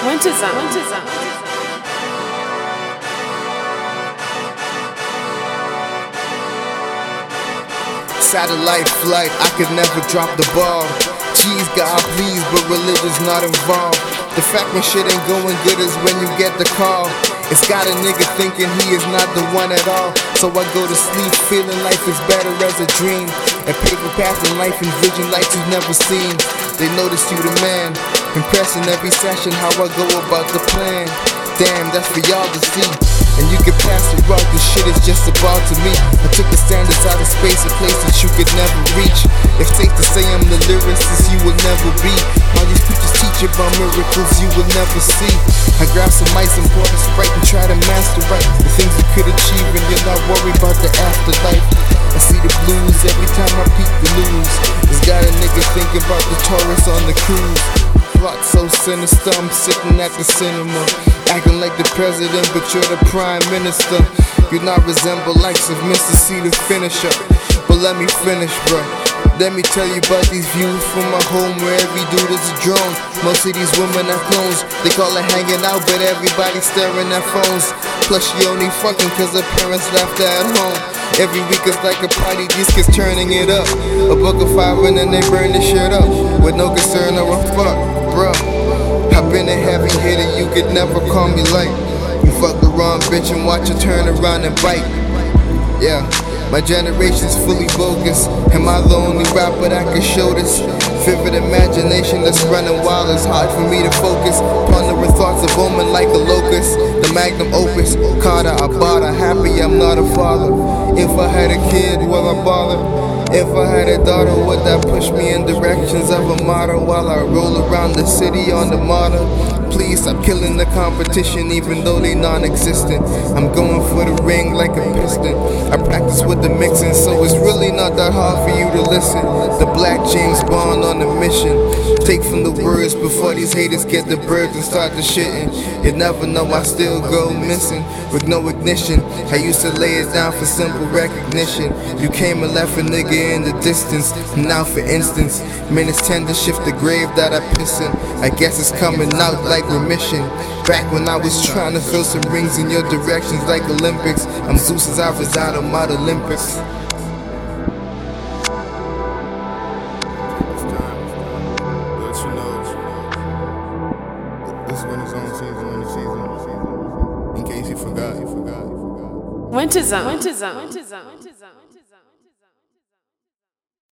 WintersOwn. Winter Zone. Satellite flight, I could never drop the ball. Cheese, God please, but religion's not involved. The fact when shit ain't going good is when you get the call. It's got a nigga thinking he is not the one at all. So I go to sleep feeling life is better as a dream. And paper passing life and vision like you've never seen. They notice you the man. Impressing every session how I go about the plan. Damn, that's for y'all to see. And you can pass the rock, this shit is just a ball to me. I took the standards out of space, a place that you could never reach. It's safe to say I'm the lyricist you will never be. All these preachers teach about miracles you will never see. I grab some ice and pour sprite and try to master right the things you could achieve, and you're not worried about the afterlife. I see the blues every time I peek the news. Got a nigga thinking about the tourists on the cruise. Plot so sinister, I'm sitting at the cinema. Acting like the president, but you're the prime minister. You not resemble likes of Mr. C the finisher. But let me finish, bruh. Let me tell you about these views from my home where every dude is a drone. Most of these women are clones. They call it hanging out, but everybody's staring at phones. Plus, she only fucking cause her parents left her at home. Every week is like a party, these kids turning it up. A book of five and then they burn the shit up. With no concern or a fuck, bro. I've been a heavy hitter, you could never call me light. You fuck the wrong bitch and watch her turn around and bite. Yeah, my generation's fully bogus. Am I the only rapper that can show this? Vivid imagination that's running wild. It's hard for me to focus. Pondering thoughts of woman like a locust. The magnum opus. Carter, I bought her. Happy I'm not a father. If I had a kid, will I bother? If I had a daughter, would that push me in directions of a model while I roll around the city on the model? Please stop killing the competition, even though they non-existent. I'm going for the ring like a piston. I practice with the mixing, so it's really not that hard for you to listen. The Black James Bond on a mission. Take from the words before these haters get the birds and start the shitting. You never know, I still go missing with no ignition. I used to lay it down for simple recognition. You came and left a nigga in the distance. Now, for instance, minutes tend to shift the grave that I piss in. I guess it's coming out like remission. Back when I was trying to fill some rings in your directions like Olympics. I'm Zeus as I reside on Mount Olympus. It's time to let you know this WintersOwn season, winter season. In case you forgot, you forgot. WintersOwn. Winter Zone. WintersOwn. Winter Zone.